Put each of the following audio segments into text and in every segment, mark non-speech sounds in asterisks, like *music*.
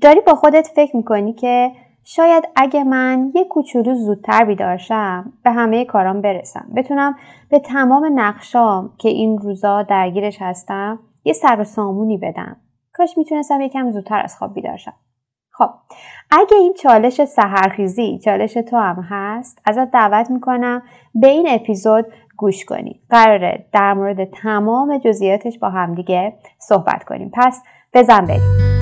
داری با خودت فکر می‌کنی که شاید اگه من یه کوچولو زودتر بیدارشم به همه کارام برسم. بتونم به تمام نقشام که این روزا درگیرش هستم یه سر و سامونی بدم. کاش می‌تونستم یکم زودتر از خواب بیدارشم خب اگه این چالش سهرخیزی چالش تو هم هست ازت دعوت می‌کنم به این اپیزود گوش کنی. قراره در مورد تمام جزئیاتش با همدیگه صحبت کنیم. پس بزن بریم.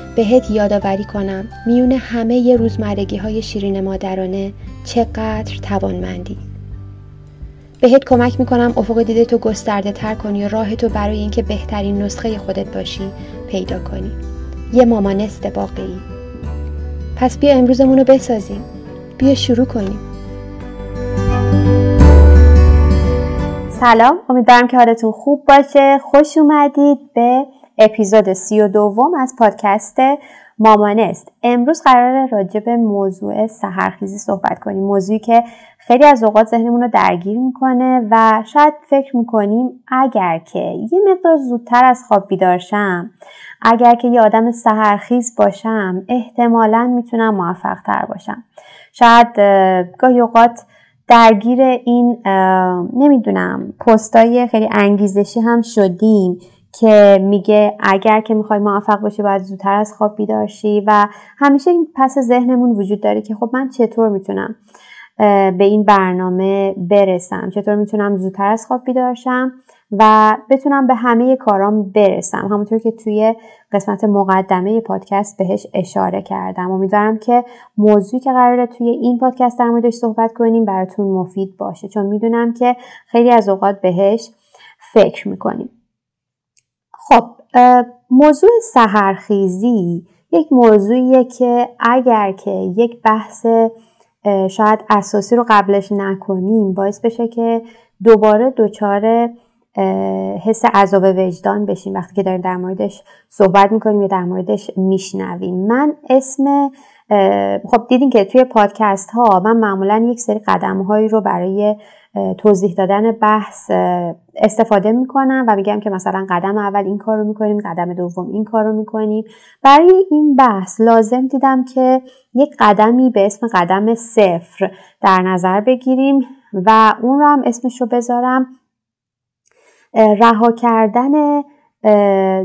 بهت یادآوری کنم میون همه ی روزمرگی های شیرین مادرانه چقدر توانمندی. بهت کمک می‌کنم افق دیده تو گسترده تر کنی و راه تو برای اینکه بهترین نسخه خودت باشی پیدا کنی. یه مامانست واقعی پس بیا امروزمون رو بسازیم. بیا شروع کنیم. سلام امیدوارم که حالتون خوب باشه. خوش اومدید به اپیزود سی و دوم از پادکست مامانست امروز قرار راجع به موضوع سهرخیزی صحبت کنیم. موضوعی که خیلی از اوقات ذهنمون رو درگیر می‌کنه و شاید فکر می‌کنیم اگر که یه مقدار زودتر از خواب بیدارشم اگر که یه آدم سهرخیز باشم احتمالا می‌تونم موفق تر باشم. شاید گاهی اوقات درگیر این نمی‌دونم پستای خیلی انگیزشی هم شدیم. که میگه اگر که می‌خوای موفق باشی باید زودتر از خواب بیدار شی و همیشه این پس ذهنمون وجود داره که خب من چطور می‌تونم به این برنامه برسم؟ چطور می‌تونم زودتر از خواب بیدار شم و بتونم به همه کارام برسم؟ همونطور که توی قسمت مقدمه پادکست بهش اشاره کردم. امیدوارم که موضوعی که قراره توی این پادکست در موردش صحبت کنیم براتون مفید باشه. چون می‌دونم که خیلی از اوقات بهش فکر می‌کنیم. خب موضوع سهرخیزی یک موضوعیه که اگر که یک بحث شاید اساسی رو قبلش نکنیم باعث بشه که دوباره دچار حس عذاب وجدان بشیم. وقتی که داریم در موردش صحبت می‌کنیم یا در موردش میشنویم. من اسم خب دیدین که توی پادکست ها من معمولا یک سری قدم هایی رو برای توضیح دادن بحث استفاده می‌کنم و میگم که مثلا قدم اول این کار رو می‌کنیم قدم دوم این کار رو می‌کنیم. برای این بحث لازم دیدم که یک قدمی به اسم قدم صفر در نظر بگیریم و اون رو هم اسمش رو بذارم رها کردن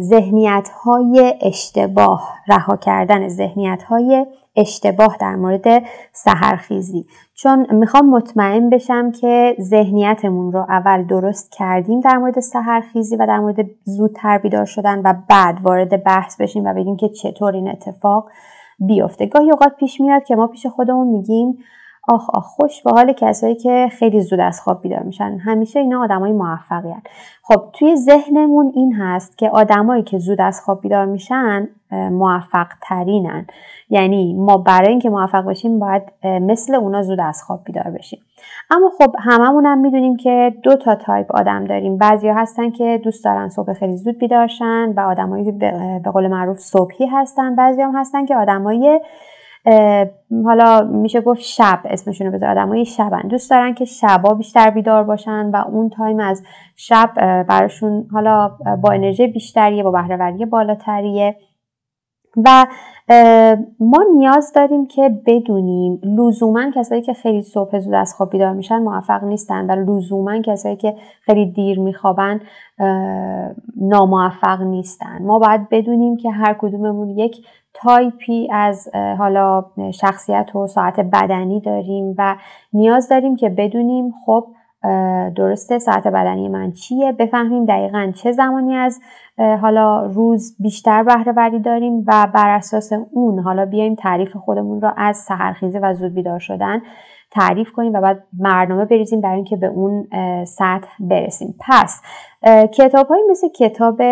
ذهنیت های اشتباه. رها کردن ذهنیت های اشتباه در مورد سهرخیزی چون می‌خوام مطمئن بشم که ذهنیتمون رو اول درست کردیم در مورد سهرخیزی و در مورد زودتر بیدار شدن و بعد وارد بحث بشیم و بگیم که چطور این اتفاق بیفته. گاهی اوقات پیش میاد که ما پیش خودمون میگیم آخ آخ خوش به حال کسایی که خیلی زود از خواب بیدار میشن. همیشه اینا آدمای موفقی هن. خب توی ذهنمون این هست که آدمایی که زود از خواب بیدار میشن موفق ترینن یعنی ما برای اینکه موفق باشیم باید مثل اونا زود از خواب بیدار بشیم. اما خب هممون هم می‌دونیم که دو تا تایپ آدم داریم. بعضیا هستن که دوست دارن صبح خیلی زود بیدارشن و آدمایی به قول معروف صبحی هستن. بعضی هم هستن که آدمای حالا میشه گفت شب اسمشون رو بذار. آدمای شبن. دوست دارن که شبا بیشتر بیدار باشن و اون time از شب براشون حالا با انرژی بیشتریه با بهرهوری بالاتریه. و ما نیاز داریم که بدونیم لزوما کسایی که خیلی صبح زود از خواب بیدار میشن موفق نیستن و لزوما کسایی که خیلی دیر میخوابن ناموفق نیستن. ما باید بدونیم که هر کدوممون یک تایپی از حالا شخصیت و ساعت بدنی داریم و نیاز داریم که بدونیم خب درسته ساعت بدنی من چیه؟ بفهمیم دقیقا چه زمانی از حالا روز بیشتر بهره وری داریم و بر اساس اون حالا بیایم تعریف خودمون را از سحرخیزه و زود بیدار شدن تعریف کنیم و بعد برنامه بریزیم برای اینکه به اون سطح برسیم. پس کتاب های مثل کتاب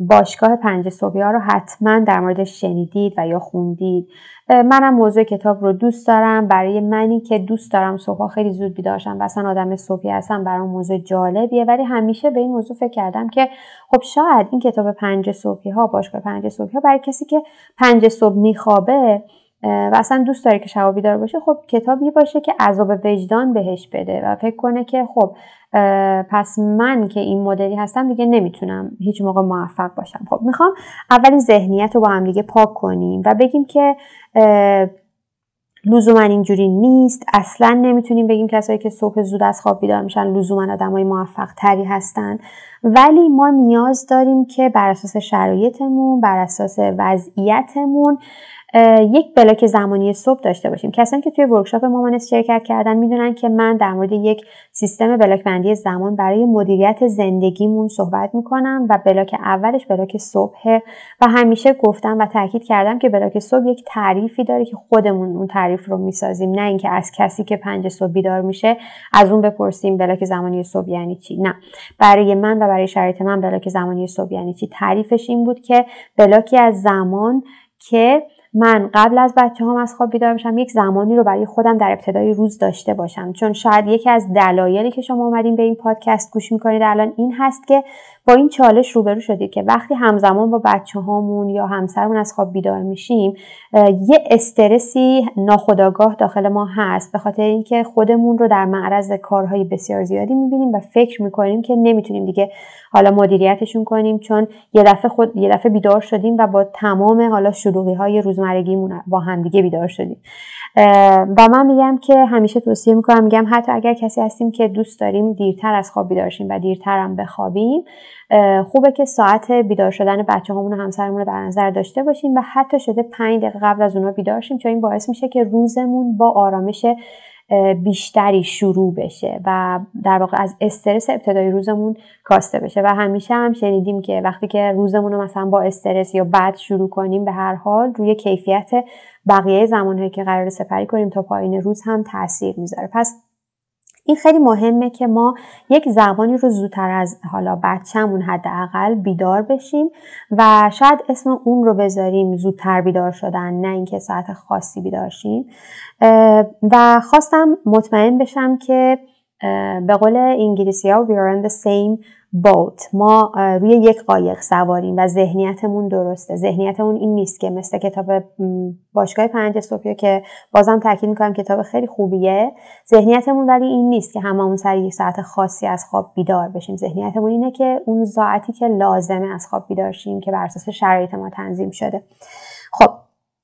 باشگاه پنج صبحی ها رو حتما در موردش شنیدید و یا خوندید. منم موضوع کتاب رو دوست دارم. برای منی که دوست دارم صبح خیلی زود بیدارشم و اصلا آدم صبحی هستم برام موضوع جالبیه. ولی همیشه به این موضوع فکر کردم که خب شاید این کتاب پنج صبحی ها باشگاه پنج صبحی ها برای کسی که پنج صبح میخوابه و اصلا دوست داره که شبا بیدار باشه خب کتابی باشه که عذاب وجدان بهش بده و فکر کنه که خب پس من که این مدلی هستم دیگه نمی‌تونم هیچ موقع موفق باشم. خب می‌خوام اولین ذهنیت رو با هم دیگه پاک کنیم و بگیم که لزوما اینجوری نیست. اصلا نمی‌تونیم بگیم کسایی که صبح زود از خواب بیدار میشن لزوما آدمای موفق تری هستن. ولی ما نیاز داریم که بر اساس شرایطمون بر اساس وضعیتمون یک block زمانی صبح داشته باشیم. کسانی که توی workshop مامانست شرکت کردن می‌دونن که من در مورد یک سیستم block بندی زمان برای مدیریت زندگیمون صحبت می‌کنم و block اولش block صبح و همیشه گفتم و تاکید کردم که بلاک صبح یک تعریفی داره که خودمون اون تعریف رو می‌سازیم. نه اینکه از کسی که پنج صبح بیدار میشه از اون بپرسیم بلاک زمانی صبح یعنی چی. نه. برای من و برای شرایط من بلاک زمانی صبح یعنی چی؟ تعریفش این بود که بلاکی از زمان که من قبل از بچه هم از خواب بیدار بشم یک زمانی رو برای خودم در ابتدای روز داشته باشم. چون شاید یکی از دلایلی که شما اومدین به این پادکست گوش می‌کنید الان این هست که با این چالش روبرو شدید که وقتی همزمان با بچه هامون یا همسرمون از خواب بیدار میشیم یه استرسی ناخداگاه داخل ما هست به خاطر اینکه خودمون رو در معرض کارهای بسیار زیادی می‌بینیم و فکر می‌کنیم که نمی‌تونیم دیگه حالا مدیریتشون کنیم چون یه دفعه خود یه دفعه بیدار شدیم و با تمام حالا شلوغی های روزمرگیمون با همدیگه بیدار شدیم. و من میگم که همیشه توصیه می‌کنم میگم حتی اگر کسی هستیم که دوست داریم دیرتر از خواب بیدار شیم و دیرتر هم بخوابیم خوبه که ساعت بیدار شدن بچه همون و همسرمون رو در نظر داشته باشیم و حتی شده پنج دقیقه قبل از اونها بیدار شیم چون این باعث میشه که روزمون با آرامش بیشتری شروع بشه و در واقع از استرس ابتدای روزمون کاسته بشه. و همیشه هم شنیدیم که وقتی که روزمون رو مثلا با استرس یا بد شروع کنیم به هر حال روی کیفیت بقیه زمانهایی که قرار سپری کنیم تا پایین روز هم تاثیر می‌ذاره. پس این خیلی مهمه که ما یک زبانی رو زودتر از حالا بچهمون حداقل بیدار بشیم و شاید اسم اون رو بذاریم زودتر بیدار شدن نه اینکه ساعت خاصی بیدار شیم. و خواستم مطمئن بشم که به قول انگلیسی ها we are in the same boat. ما روی یک قایق سواریم و ذهنیتمون درسته. ذهنیتمون این نیست که مثل کتاب باشگاه پنج صبحی که بازم تاکید می‌کنم کتاب خیلی خوبیه. ذهنیتمون ولی این نیست که هممون سر یک ساعت خاصی از خواب بیدار بشیم. ذهنیتمون اینه که اون ساعتی که لازمه از خواب بیدار شیم که بر اساس شرایط ما تنظیم شده. خب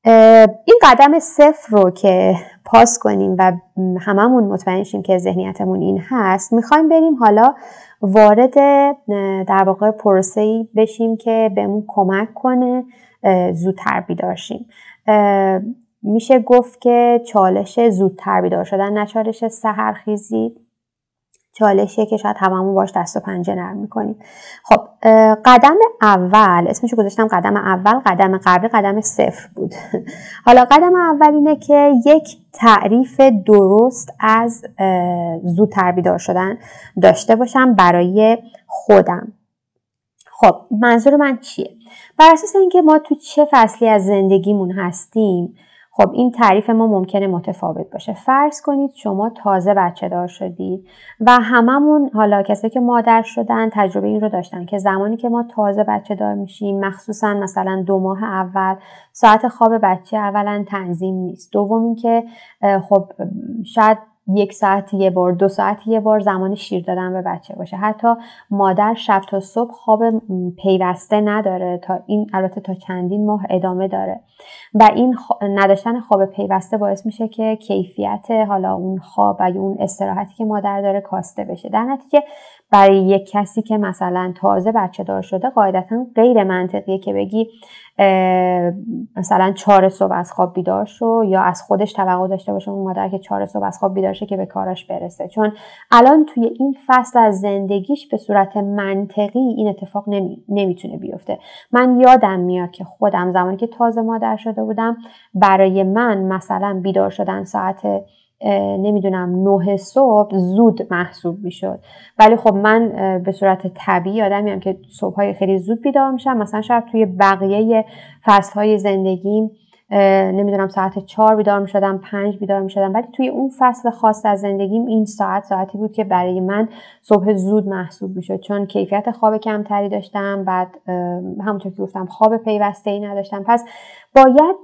این قدم صفر رو که پاس کنیم و هممون مطمئن شیم که ذهنیتمون این هست می‌خوایم بریم حالا وارد در واقع پروسه بشیم که بهمون کمک کنه زودتر بیدار شیم. میشه گفت که چالش زودتر بیدار شدن نه چالش سهرخیزی چالشیه که شاید هممون باش دست و پنجه نرم می‌کنیم. خب قدم اول اسمشو گذاشتم قدم اول قدم قبلی قدم صفر بود. *laughs* حالا قدم اول اینه که یک تعریف درست از زودتر بیدار شدن داشته باشم برای خودم. خب منظور من چیه؟ بر اساس اینکه ما تو چه فصلی از زندگیمون هستیم خب این تعریف ما ممکنه متفاوت باشه. فرض کنید شما تازه بچه دار شدید و هممون حالا کسایی که مادر شدن تجربه این رو داشتن که زمانی که ما تازه بچه دار میشیم مخصوصا مثلا دو ماه اول ساعت خواب بچه اولا تنظیم نیست. دوم اینکه خب شاید یک ساعت یه بار دو ساعت یه بار زمان شیر دادن به بچه باشه. حتی مادر شب تا صبح خواب پیوسته نداره تا این البته تا چندین ماه ادامه داره. و این نداشتن خواب پیوسته باعث میشه که کیفیت حالا اون خواب و اون استراحتی که مادر داره کاسته بشه. در نتیجه برای یک کسی که مثلا تازه بچه دار شده قاعدتا غیر منطقیه که بگی مثلا چهار صبح از خواب بیدار شو یا از خودش توقع داشته باشه اون مادر که چهار صبح از خواب بیدار شه که به کاراش برسه. چون الان توی این فصل از زندگیش به صورت منطقی این اتفاق نمی... نمی‌تونه بیفته. من یادم میاد که خودم زمانی که تازه مادر شده بودم برای من مثلا بیدار شدن ساعت نمی‌دونم نه صبح زود محسوب می‌شد. ولی خب من به صورت طبیعی آدمی هم که صبح های خیلی زود بیدار میشم. مثلا شاید توی بقیه فصل های زندگیم نمی‌دونم ساعت چهار بیدار می‌شدم پنج بیدار می‌شدم. ولی توی اون فصل خاص از زندگیم این ساعت ساعتی بود که برای من صبح زود محسوب می‌شد. چون کیفیت خواب کمتری داشتم بعد همونطور که گفتم خواب پیوسته ای نداشتم. پس باید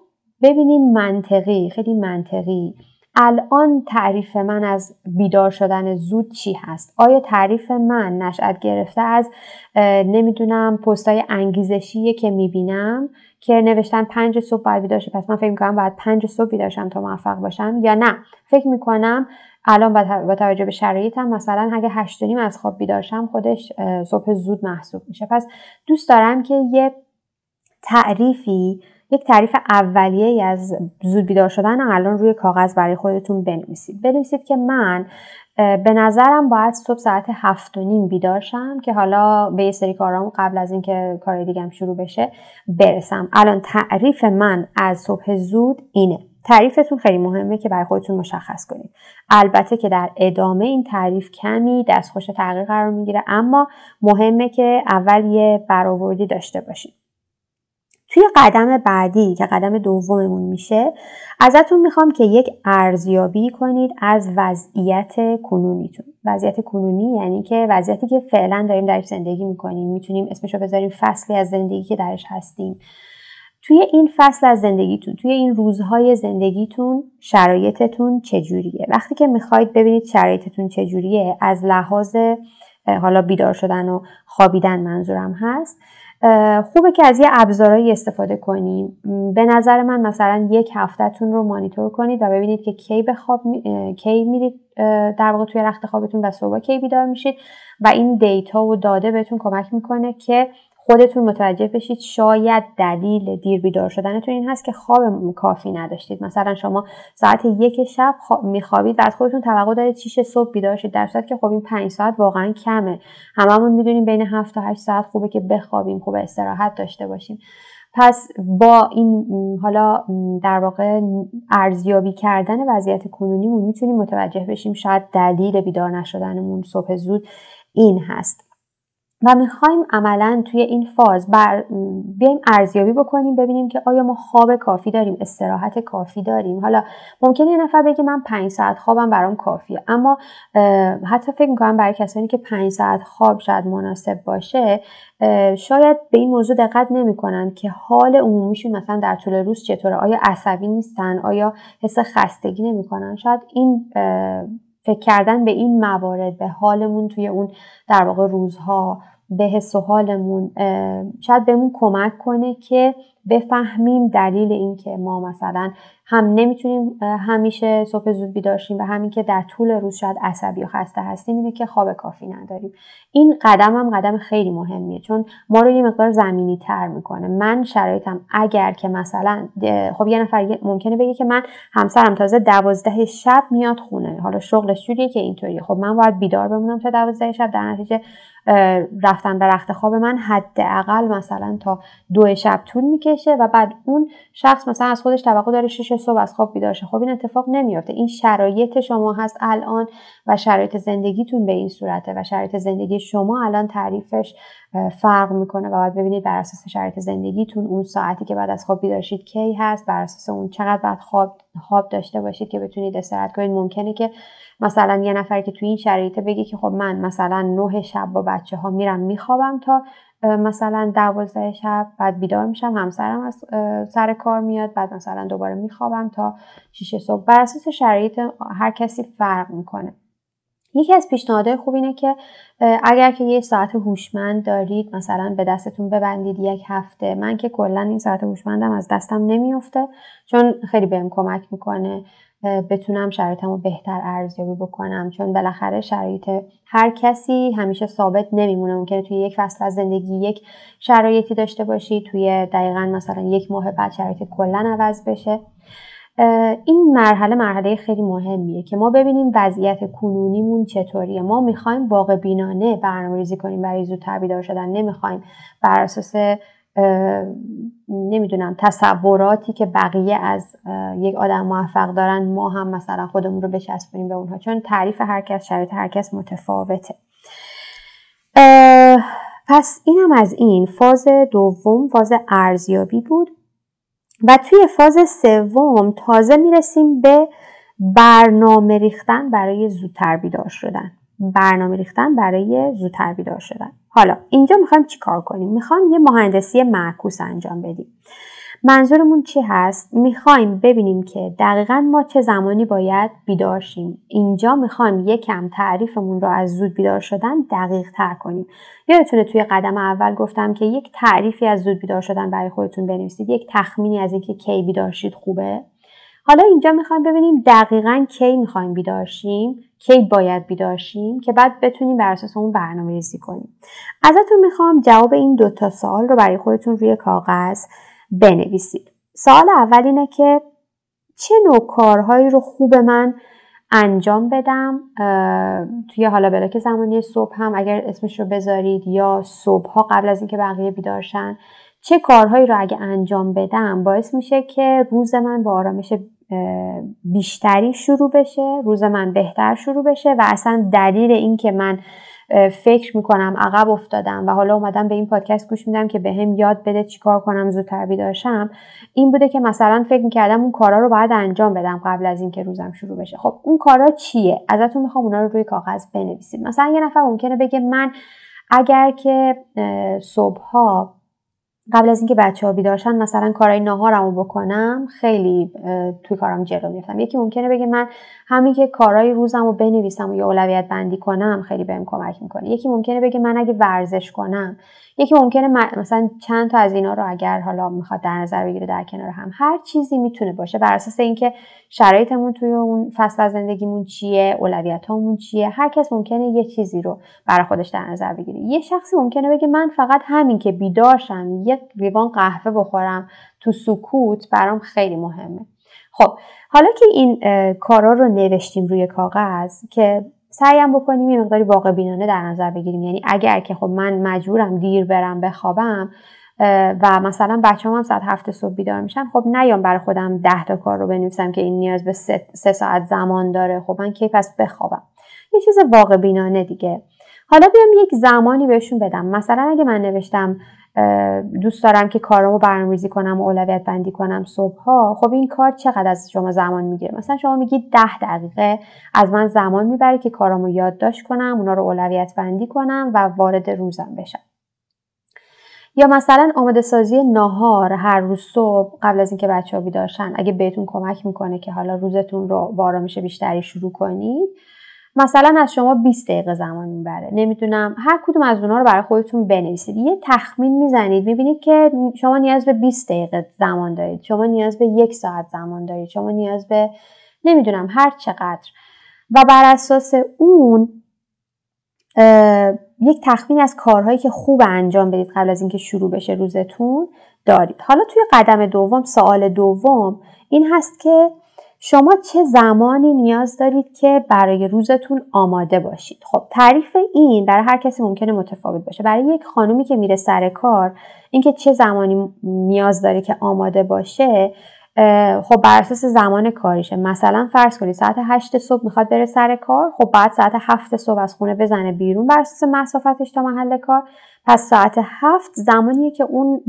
ببینین منطقی خیلی منطقی الان تعریف من از بیدار شدن زود چی هست؟ آیا تعریف من نشأت گرفته از نمی‌دونم پستای انگیزشیه که می‌بینم که نوشتن پنج صبح باید بیدار پس من فکر می‌کنم باید پنج صبح بیدار تا موفق باشم یا نه؟ فکر می‌کنم الان با توجه به شرایطم مثلا اگه هشت نیم از خواب بیدارشم خودش صبح زود محسوب میشه. پس دوست دارم که یه تعریفی یک تعریف اولیه از زود بیدار شدن الان روی کاغذ برای خودتون بنویسید. بنویسید که من به نظرم باید صبح ساعت هفت و نیم بیدار شم که حالا به یه سری کارام قبل از اینکه کار دیگم شروع بشه برسم. الان تعریف من از صبح زود اینه. تعریفتون خیلی مهمه که برای خودتون مشخص کنید. البته که در ادامه این تعریف کمی دستخوش تغییر قرار می‌گیره اما مهمه که اول یه برآوردی داشته باشید. توی قدم بعدی که قدم دوممون میشه ازتون می‌خوام که یک ارزیابی کنید از وضعیت کنونیتون. وضعیت کنونی یعنی که وضعیتی که فعلا داریم درش زندگی می‌کنیم می‌تونیم اسمشو بذاریم فصلی از زندگی که درش هستیم. توی این فصل از زندگیتون توی این روزهای زندگیتون شرایطتون چجوریه؟ وقتی که می‌خواید ببینید شرایطتون چجوریه از لحاظ حالا بیدار شدن و خوابیدن منظورم هست خوبه که از یه ابزارهایی استفاده کنیم. به نظر من مثلا یک هفتهتون رو مانیتور کنید و ببینید که کی به خواب کی میرید در واقع توی رخت خوابتون و صبح کی بیدار میشید و این دیتا و داده بهتون کمک می‌کنه که خودتون متوجه بشید شاید دلیل دیر بیدار شدنتون این هست که خواب کافی نداشتید. مثلا شما ساعت یک شب میخوابید و از خودتون توقع دارید 6 صبح بیدار شید در صورتی که خب این 5 ساعت واقعا کمه. هممون می‌دونیم بین 7 تا 8 ساعت خوبه که بخوابیم خوب استراحت داشته باشیم. پس با این حالا در واقع ارزیابی کردن وضعیت کنونیمون می‌تونیم متوجه بشیم شاید دلیل بیدار نشدنمون صبح زود این هست. و می‌خوایم عملا توی این فاز بر بیایم ارزیابی بکنیم ببینیم که آیا ما خواب کافی داریم استراحت کافی داریم. حالا ممکنه یه نفر بگه من پنج ساعت خوابم برام کافیه اما حتی فکر می‌کنم برای کسانی که پنج ساعت خواب شاید مناسب باشه شاید به این موضوع دقت نمی‌کنن که حال عمومیشون مثلا در طول روز چطوره آیا عصبی نیستن آیا حس خستگی نمی‌کنن. شاید این فکر کردن به این موارد به حالمون توی اون در واقع روزها به حس و حالمون شاید بهمون کمک کنه که بفهمیم دلیل اینکه ما مثلا هم نمی‌تونیم همیشه صبح زود بیدارشیم و همین که در طول روز شاید عصبی و خسته هستیم اینه که خواب کافی نداریم. این قدم هم قدم خیلی مهمیه چون ما رو یه مقدار زمینی تر می‌کنه. من شرایطم اگر که مثلا خب یه نفر ممکنه بگه که من همسرم تازه دوازده شب میاد خونه. حالا شغلش جوریه که اینطوریه. خب من باید بیدار بمونم تا دوازده شب در نتیجه رفتن به رخت خواب من حداقل مثلا تا دو شب طول می‌کشه و بعد اون شخص مثلا از خودش توقع داره شش صبح از خواب بیدار شه. خب این اتفاق نمیافته. این شرایط شما هست الان و شرایط زندگیتون به این صورته و شرایط زندگی شما الان تعریفش فرق می‌کنه و باید ببینید بر اساس شرایط زندگیتون اون ساعتی که بعد از خواب بیدار شید کی هست بر اساس اون چقدر بعد خواب خواب داشته باشید که بتونید استراحت کنید. ممکنه که مثلا یه نفر که توی این شرایط بگه که خب من مثلا نه شب با بچه ها میرم میخوابم تا مثلا دوازده شب بعد بیدار میشم همسرم از سر کار میاد بعد مثلا دوباره میخوابم تا شیش صبح. بر اساس شرایط هر کسی فرق می‌کنه. یکی از پیشنهادهای خوب اینه که اگر که یه ساعت هوشمند دارید مثلا به دستتون ببندید یک هفته. من که کلا این ساعت هوشمندم از دستم نمیفته چون خیلی بهم کمک می‌کنه. بتونم شرایطم رو بهتر ارزیابی بکنم. چون بالاخره شرایط هر کسی همیشه ثابت نمیمونه. ممکنه توی یک فصل از زندگی یک شرایطی داشته باشی توی دقیقا مثلا یک ماه بعد شرایط کلا عوض بشه. این مرحله مرحله خیلی مهمیه که ما ببینیم وضعیت کنونیمون چطوریه. ما می‌خوایم واقع بینانه برنامه ریزی کنیم. برای زودتر بیدار شدن نمی‌خوایم. بر اساس نمی‌دونم تصوراتی که بقیه از یک آدم موفق دارن ما هم مثلا خودمون رو بچسبونیم به اونها. چون تعریف هر کس شرایط هر کس متفاوته. پس اینم از این. فاز دوم فاز ارزیابی بود. و توی فاز سوم تازه می‌رسیم به برنامه ریختن برای زودتر بیدار شدن. برنامه ریختن برای زودتر بیدار شدن. حالا اینجا می‌خوایم چی کار کنیم؟ می‌خوایم یه مهندسی معکوس انجام بدیم. منظورمون چی هست؟ می‌خوایم ببینیم که دقیقا ما چه زمانی باید بیدار شیم. اینجا می‌خوایم یکم تعریفمون رو از زود بیدار شدن دقیق تر کنیم. یادتونه توی قدم اول گفتم که یک تعریفی از زود بیدار شدن برای خودتون بنویسید. یک تخمینی از اینکه کی بیدار شید خوبه؟ حالا اینجا می‌خوایم ببینیم دقیقا کی می‌خوایم بیدار شیم کی باید بیدار شیم که بعد بتونیم بر اساس اون برنامه ریزی کنیم. ازتون می‌خوام جواب این دوتا سوال رو برای خودتون روی کاغذ بنویسید. سوال اول اینه که چه نوع کارهایی رو خوب من انجام بدم؟ توی حالا بلاک زمانی صبح هم اگر اسمش رو بذارید یا صبح ها قبل از اینکه بقیه بیدارشن چه کارهایی رو اگه انجام بدم باعث میشه که روز من با آرامش بیشتری شروع بشه روز من بهتر شروع بشه و اصلا دلیل اینکه من فکر می‌کنم عقب افتادم و حالا اومدم به این پادکست گوش میدم که به یاد بده چیکار کنم زودتر بیدارشم این بوده که مثلا فکر می‌کردم اون کارا رو باید انجام بدم قبل از اینکه روزم شروع بشه. خب اون کارا چیه؟ ازتون می‌خوام اونا رو روی کاغذ بنویسید. مثلا یه نفر ممکنه بگه من اگر که صبحها قبل از اینکه بچه ها بیدارشن مثلا کارهای ناهارمو بکنم خیلی توی کارم جلو میفتم یکی ممکنه بگه من همین که کارهای روزمو بنویسم و یا اولویت بندی کنم خیلی بهم کمک می‌کنه. یکی ممکنه بگه من اگه ورزش کنم. یکی ممکنه مثلا چند تا از اینا رو اگر حالا می‌خواد در نظر بگیره در کنار هم هر چیزی می‌تونه باشه. بر اساس اینکه شرایطمون توی اون فصل زندگیمون چیه اولویتامون چیه هر کس ممکنه یه چیزی رو برای خودش در نظر بگیره. یه شخصی ممکنه بگه من فقط همین که بیدارشم یک لیوان قهوه بخورم تو سکوت برام خیلی مهمه. خب حالا که این کارا رو نوشتیم روی کاغذ که سعیم بکنیم یه مقداری واقع بینانه در نظر بگیریم. یعنی اگر که خب من مجبورم دیر برم بخوابم و مثلا بچه هم ساعت هفت صبح بیدار میشن خب نیام برای خودم ده تا کار رو بنویسم که این نیاز به سه, ساعت زمان داره. خب من کی پس بخوابم؟ یه چیز واقع بینانه دیگه. حالا بیام یک زمانی بهشون بدم. مثلا اگه من نوشتم دوست دارم که کارامو برنامه‌ریزی کنم و اولویت بندی کنم صبحها خب این کار چقدر از شما زمان می‌گیره؟ مثلا شما میگید ده دقیقه از من زمان می‌بره که کارامو یادداشت کنم اونا رو اولویت بندی کنم و وارد روزم بشم. یا مثلا آماده سازی ناهار هر روز صبح قبل از اینکه بچه ها بیدارشن اگه بهتون کمک می‌کنه که حالا روزتون رو با آرامش بیشتری شروع کنید مثلا از شما 20 دقیقه زمان می‌بره. نمی‌دونم. هر کدوم از اونها رو برای خودتون بنویسید. یه تخمین می‌زنید. می‌بینید که شما نیاز به 20 دقیقه زمان دارید. شما نیاز به یک ساعت زمان دارید. شما نیاز به نمی‌دونم هر چقدر. و بر اساس اون یک تخمین از کارهایی که خوب انجام بدید قبل از اینکه شروع بشه روزتون دارید. حالا توی قدم دوم سوال دوم این هست که شما چه زمانی نیاز دارید که برای روزتون آماده باشید؟ خب تعریف این برای هر کسی ممکنه متفاوت باشه. برای یک خانومی که میره سر کار اینکه چه زمانی نیاز داره که آماده باشه خب بر اساس زمان کاریشه. مثلا فرض کنید ساعت 8 صبح می‌خواد بره سر کار خب بعد ساعت 7 صبح از خونه بزنه بیرون بر اساس مسافتش تا محل کار. پس ساعت هفت زمانیه که اون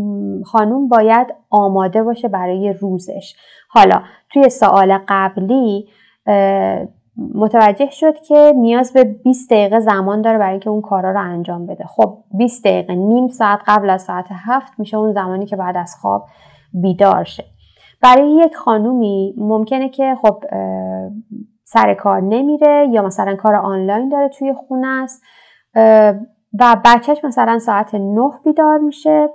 خانوم باید آماده باشه برای روزش. حالا توی سوال قبلی متوجه شد که نیاز به 20 دقیقه زمان داره برای اینکه اون کارا رو انجام بده. خب 20 دقیقه نیم ساعت قبل از ساعت هفت میشه اون زمانی که بعد از خواب بیدار شه. برای یک خانومی ممکنه که خب سر کار نمیره یا مثلا کار آنلاین داره توی خونه است و بچهش مثلا ساعت نه بیدار میشه.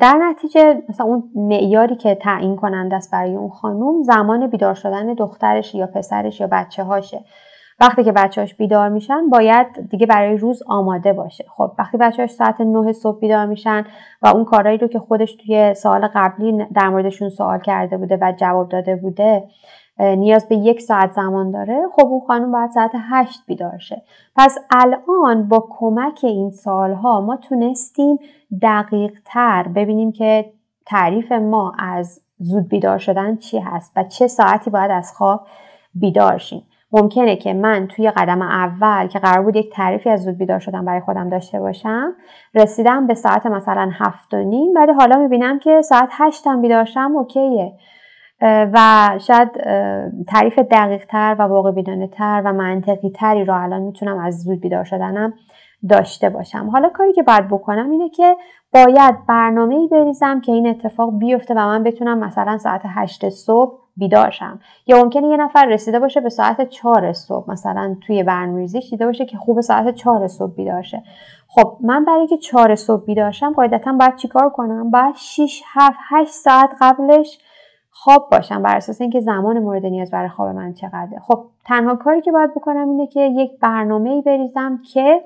در نتیجه مثلا اون معیاری که تعیین کننده است برای اون خانوم زمان بیدار شدن دخترش یا پسرش یا بچه هاشه وقتی که بچهاش بیدار میشن باید دیگه برای روز آماده باشه. خب وقتی بچهاش ساعت 9 صبح بیدار میشن و اون کارهایی رو که خودش توی سال قبلی در موردشون سوال کرده بوده و جواب داده بوده نیاز به یک ساعت زمان داره خب اون خانم باید ساعت هشت بیدار شه. پس الان با کمک این سالها ما تونستیم دقیق تر ببینیم که تعریف ما از زود بیدار شدن چی هست و چه ساعتی باید از خواب بیدار شیم. ممکنه که من توی قدم اول که قرار بود یک تعریفی از زود بیدار شدن برای خودم داشته باشم رسیدم به ساعت مثلا هفت و نیم ولی حالا می‌بینم که ساعت هشتم بیدار شم اوکیه. و شاید تعریف دقیق تر و واقع بینانه تر و منطقی تری رو الان می‌تونم از زود بیدار شدنم داشته باشم. حالا کاری که باید بکنم اینه که باید برنامه ای بریزم که این اتفاق بیفته و من بتونم مثلا ساعت هشت صبح بیدار شم. یا ممکنه یه نفر رسیده باشه به ساعت چهار صبح مثلا توی برنامه‌ریزیش دیده باشه که خوب ساعت چهار صبح بیدار شه. خب من برای که چهار صبح بیدار شم قاعدتا باید چیکار کنم؟ باید 6 7 8 ساعت قبلش خواب باشم بر اساس اینکه زمان مورد نیاز برای خواب من چقدره. خب تنها کاری که باید بکنم اینه که یک برنامه ای بریزم که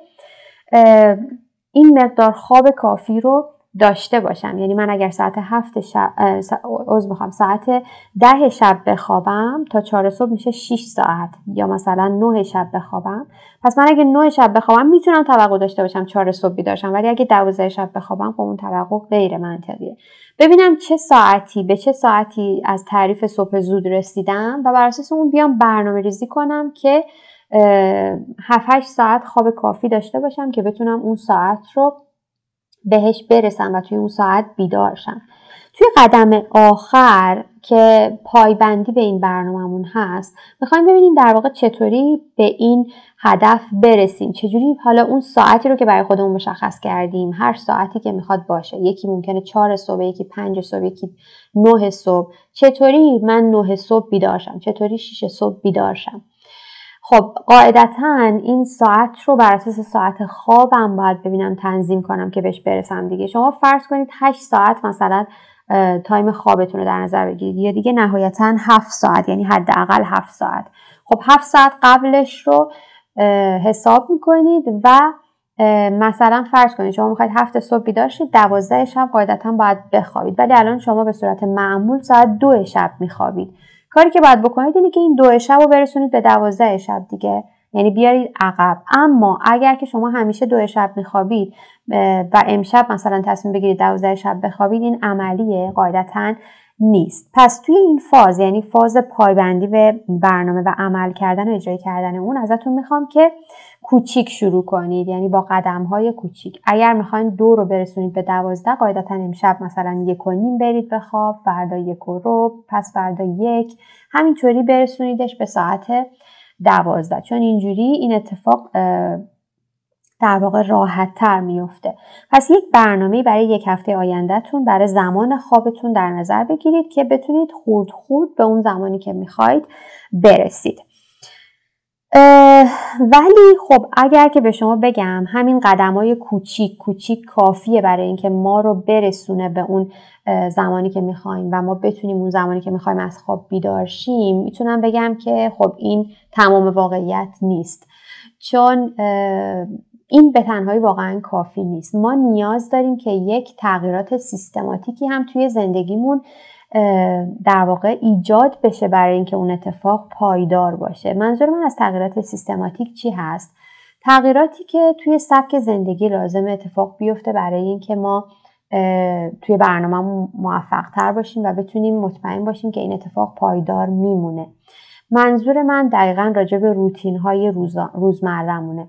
این مقدار خواب کافی رو داشته باشم. یعنی من اگر ساعت هفت شب از بخوام ساعت ده شب بخوابم تا چهار صبح میشه 6 ساعت یا مثلا نه شب بخوابم. پس من اگه نه شب بخوابم می‌تونم توقع داشته باشم چهار صبح بیدارشم ولی اگه دوازده شب بخوابم خب اون توقع غیر منطقیه. ببینم چه ساعتی به چه ساعتی از تعریف صبح زود رسیدم و بر اساس اون بیام برنامه ریزی کنم که 7 ساعت خواب کافی داشته باشم که بتونم اون ساعت رو بهش برسم و توی اون ساعت بیدار شم. توی قدم آخر که پایبندی به این برنامهمون هست می‌خوایم ببینیم در واقع چطوری به این هدف برسیم. چجوری حالا اون ساعتی رو که برای خودمون مشخص کردیم هر ساعتی که می‌خواد باشه. یکی ممکنه چهار صبح یکی پنج صبح یکی نه صبح. چطوری من نه صبح بیدار شم؟ چطوری شیش صبح بیدار شم؟ خب قاعدتا این ساعت رو بر اساس ساعت خوابم باید ببینم تنظیم کنم که بهش برسم دیگه. شما فرض کنید 8 ساعت مثلا تایم خوابتون رو در نظر بگیرید یا دیگه نهایتا 7 ساعت یعنی حداقل 7 ساعت. خب 7 ساعت قبلش رو حساب می‌کنید و مثلا فرض کنید شما می‌خواید هفت صبح بیدار شید دوازده شب قاعدتا باید بخوابید. ولی الان شما به صورت معمول ساعت دو شب میخوابید. کاری که باید بکنید اینه که این دو شب رو برسونید به دوازده شب دیگه. یعنی بیارید عقب. اما اگر که شما همیشه دو شب میخوابید و امشب مثلا تصمیم بگیرید دوازده شب بخوابید این عملیه قاعدتا نیست. پس توی این فاز یعنی فاز پایبندی به برنامه و عمل کردن و اجرای کردن اون ازتون می‌خوام که کوچیک شروع کنید. یعنی با قدم های کوچیک. اگر می‌خواین دو رو برسونید به دوازده قاعدتا امشب مثلا یک و نیم برید به خواب فردا یک و رو پس فردا یک. همینطوری برسونیدش به ساعت دوازده. چون اینجوری این اتفاق در واقع راحت تر میفته پس یک برنامه برای یک هفته آیندهتون برای زمان خوابتون در نظر بگیرید که بتونید خورد خورد به اون زمانی که می‌خواید برسید. ولی خب اگر که به شما بگم همین قدم های کوچیک کوچیک کافیه برای اینکه ما رو برسونه به اون زمانی که می‌خوایم و ما بتونیم اون زمانی که می‌خوایم از خواب بیدار شیم می‌تونم بگم که خب این تمام واقعیت نیست. چون این به تنهایی واقعا کافی نیست. ما نیاز داریم که یک تغییرات سیستماتیکی هم توی زندگیمون در واقع ایجاد بشه برای اینکه اون اتفاق پایدار باشه. منظور من از تغییرات سیستماتیک چی هست؟ تغییراتی که توی سبک زندگی لازم اتفاق بیفته برای اینکه ما توی برنامه موفق تر باشیم و بتونیم مطمئن باشیم که این اتفاق پایدار میمونه. منظور من دقیقا راجع به روتین های روزمرمونه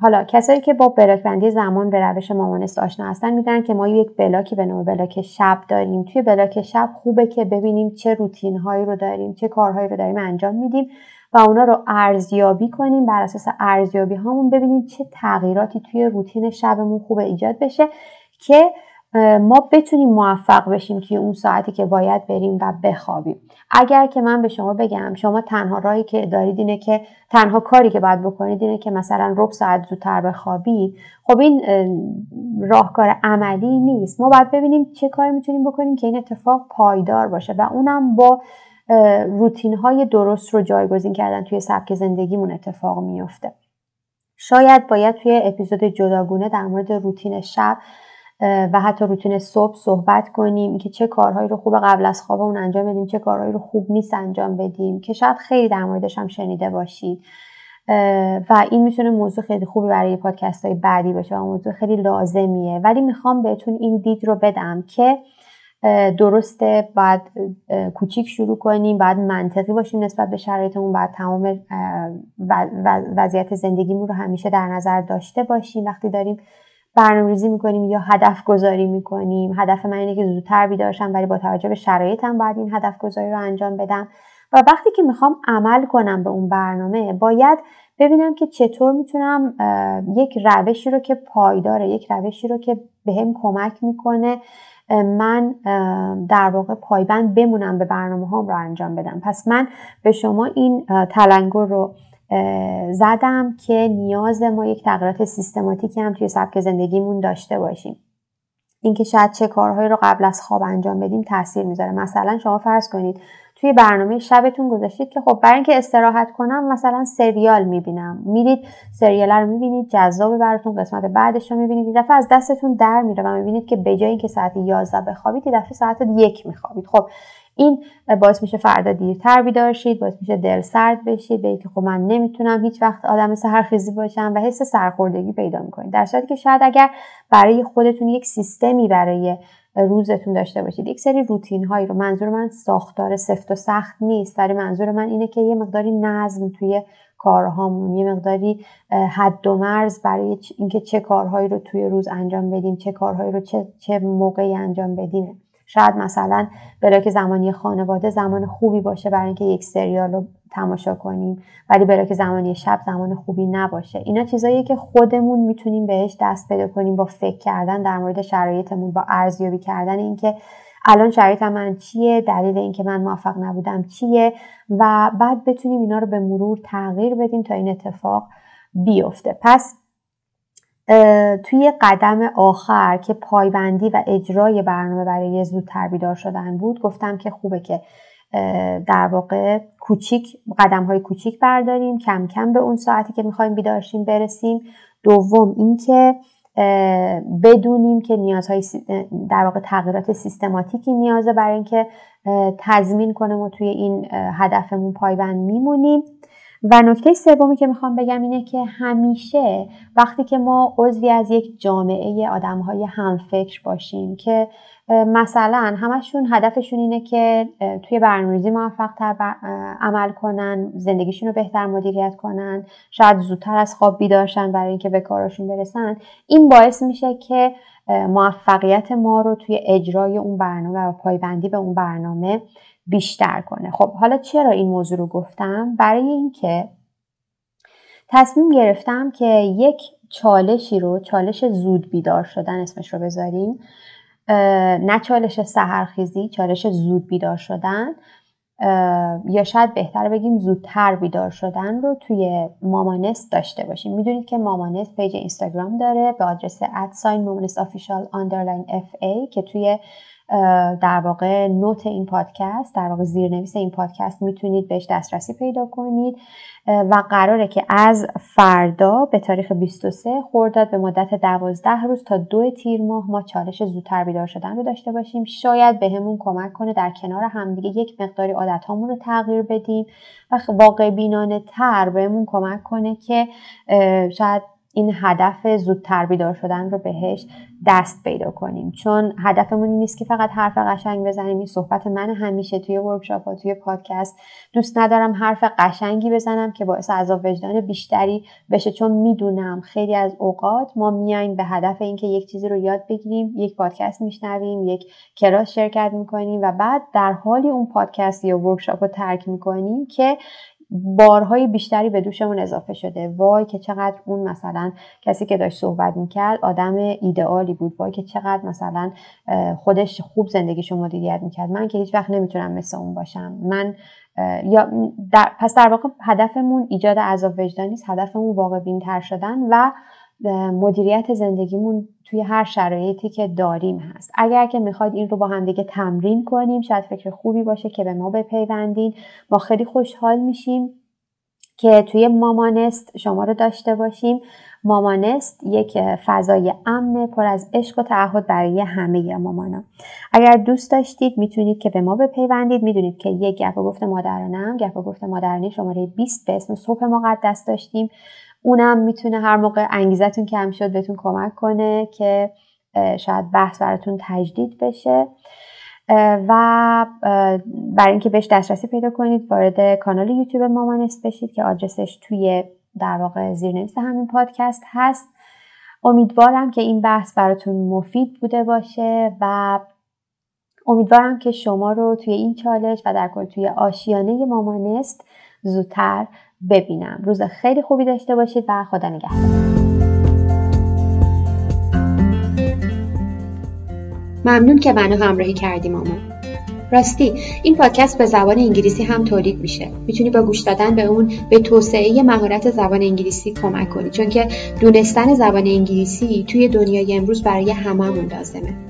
حالا کسایی که با بلاک بندی زمان به روش مامانست آشنا هستن می‌دونن که ما یک بلاکی به نام بلاک شب داریم. توی بلاک شب خوبه که ببینیم چه روتین هایی رو داریم چه کارهایی رو داریم انجام میدیم و اونا رو ارزیابی کنیم. بر اساس ارزیابی هامون ببینیم چه تغییراتی توی روتین شبمون خوبه ایجاد بشه که ما بتونیم موفق بشیم توی اون ساعتی که باید بریم و بخوابیم. اگر که من به شما بگم شما تنها راهی که دارید اینه که تنها کاری که باید بکنید اینه که مثلا ربع ساعت زودتر بخوابید. خب این راهکار عملی نیست. ما باید ببینیم چه کاری می‌تونیم بکنیم که این اتفاق پایدار باشه و اونم با روتین های درست رو جایگزین کردن توی سبک زندگیمون اتفاق میفته شاید باید توی اپیزود جداگونه در مورد روتین شب و حتی روتین صبح صحبت کنیم که چه کارهایی رو خوب قبل از خوابمون انجام بدیم چه کارهایی رو خوب نیست انجام بدیم که شاید خیلی در موردش هم شنیده باشید. و این می‌تونه موضوع خیلی خوبی برای پادکست های بعدی باشه و موضوع خیلی لازمیه. ولی می‌خوام بهتون این دید رو بدم که درسته باید کوچیک شروع کنیم باید منطقی باشیم نسبت به شرایطمون باید تمام وضعیت زندگیمون رو همیشه در نظر داشته باشیم. وقتی داریم برنامه‌ریزی می‌کنیم یا هدف گذاری می‌کنیم. هدف من اینه که زودتر بیدارشم ولی با توجه به شرایطم باید این هدف گذاری رو انجام بدم. و وقتی که می‌خوام عمل کنم به اون برنامه باید ببینم که چطور می‌تونم یک روشی رو که پایداره یک روشی رو که بهم کمک می‌کنه من در واقع پایبند بمونم به برنامه هم رو انجام بدم. پس من به شما این تلنگر رو زدم که نیاز ما یک تغییرات سیستماتیکی هم توی سبک زندگیمون داشته باشیم. اینکه شاید چه کارهایی رو قبل از خواب انجام بدیم تاثیر می‌ذاره. مثلا شما فرض کنید توی برنامه شبتون گذاشتید که خب برای اینکه استراحت کنم مثلا سریال می‌بینم. میرید سریال رو می‌بینید جذاب براتون قسمت بعدش رو می‌بینید. دفعه از دستتون در میره و می‌بینید که به جای اینکه ساعت 11 بخوابید دفعه ساعت یک میخوابید. خب این باعث میشه فردا دیرتر بیدار شید باعث میشه دل سرد بشید به که خب من نمی‌تونم هیچ وقت آدم سهرخیزی باشم و حس سرخوردگی پیدا می‌کنید. در صورتی که شاید اگر برای خودتون یک سیستمی برای روزتون داشته باشید یک سری روتین هایی رو منظور من ساختار سفت و سخت نیست ولی منظور من اینه که یه مقداری نظم توی کارهامون یه مقداری حد و مرز برای اینکه چه کارهایی رو توی روز انجام بدیم چه کارهایی رو چه, چه موقعی انجام بدیم. شاید مثلا بلاک زمانی خانواده زمان خوبی باشه برای اینکه یک سریال رو تماشا کنیم ولی بلاک زمانی شب زمان خوبی نباشه. اینا چیزاییه که خودمون می‌تونیم بهش دست پیدا کنیم با فکر کردن در مورد شرایطمون با ارزیابی کردن اینکه الان شرایط من چیه دلیل اینکه من موفق نبودم چیه و بعد بتونیم اینا رو به مرور تغییر بدیم تا این اتفاق بیفته. پس توی قدم آخر که پایبندی و اجرای برنامه برای زودتر بیدار شدن بود گفتم که خوبه که در واقع کوچیک قدم های کوچیک برداریم کم کم به اون ساعتی که می‌خوایم بیدارشیم برسیم. دوم اینکه بدونیم که نیازهای در واقع تغییرات سیستماتیکی نیازه برای اینکه تضمین کنه ما توی این هدفمون پایبند میمونیم. و نکته سومی که می‌خوام بگم اینه که همیشه وقتی که ما عضوی از یک جامعه آدمهای همفکر باشیم که مثلا همشون هدفشون اینه که توی برنامه‌ریزی موفق تر عمل کنن زندگیشون رو بهتر مدیریت کنن شاید زودتر از خواب بیدارشن برای اینکه به کارشون برسن. این باعث میشه که موفقیت ما رو توی اجرای اون برنامه و پایبندی به اون برنامه بیشتر کنه. خب حالا چرا این موضوع رو گفتم؟ برای اینکه تصمیم گرفتم که یک چالشی رو چالش زود بیدار شدن اسمش رو بذاریم نه چالش سحرخیزی چالش زود بیدار شدن یا شاید بهتر بگیم زودتر بیدار شدن رو توی مامانست داشته باشیم. می‌دونید که مامانست page اینستاگرام داره به آدرس at sign مامانست official underline FA که توی در واقع نوت این پادکست در واقع زیرنویس این پادکست می‌تونید بهش دسترسی پیدا کنید. و قراره که از فردا به تاریخ 23 خرداد به مدت 12 روز تا دو تیر ماه ما چالش زودتر بیدار شدن رو داشته باشیم. شاید بهمون به کمک کنه در کنار همدیگه یک مقداری عادت رو تغییر بدیم. و واقع بینانه تر بهمون کمک کنه که شاید این هدف زودتر بیدار شدن رو بهش دست پیدا کنیم. چون هدفمون این نیست که فقط حرف قشنگ بزنیم. این صحبت من همیشه توی workshop ها توی پادکست دوست ندارم حرف قشنگی بزنم که باعث عذاب وجدان بیشتری بشه. چون می‌دونم خیلی از اوقات ما میایم به هدف اینکه یک چیزی رو یاد بگیریم یک پادکست میشنویم یک کلاس شرکت می‌کنیم و بعد در حالی اون پادکست یا workshop رو ترک می‌کنیم که بارهای بیشتری به دوشمون اضافه شده. وای که چقدر اون مثلا کسی که داشت صحبت می‌کرد آدم ایدئالی بود. وای که چقدر مثلا خودش خوب زندگیشو مدیریت می‌کرد. من که هیچ وقت نمی‌تونم مثل اون باشم. من یا در پس در واقع هدفمون ایجاد عذاب وجدان نیست. هدفمون واقع بینتر شدن و مدیریت زندگیمون توی هر شرایطی که داریم هست. اگر که می‌خواید این رو با هم دیگه تمرین کنیم شاید فکر خوبی باشه که به ما بپیوندین. ما خیلی خوشحال میشیم که توی مامانست شما رو داشته باشیم. مامانست یک فضای امن پر از عشق و تعهد برای همه مامانا. اگر دوست داشتید می‌تونید که به ما بپیوندید. می‌دونید که یک گپ گفت مادرانم گپ گفت مادرانی شماره 20 به اسم صبح مقدس داشتیم. اونم می‌تونه هر موقع انگیزتون کم شد بهتون کمک کنه که شاید بحث براتون تجدید بشه. و برای اینکه بهش دسترسی پیدا کنید وارد کانال یوتیوب مامانست بشید که آدرسش توی در واقع زیرنویس همین پادکست هست. امیدوارم که این بحث براتون مفید بوده باشه و امیدوارم که شما رو توی این چالش و در کل توی آشیانه مامانست زودتر ببینم. روز خیلی خوبی داشته باشید و خدا نگهدار. ممنون که منو همراهی کردی مامان راستی این پادکست به زبان انگلیسی هم تولید میشه. می‌تونی با گوش دادن به اون به توسعه مهارت زبان انگلیسی کمک کنی چون که دونستن زبان انگلیسی توی دنیای امروز برای هممون لازمه.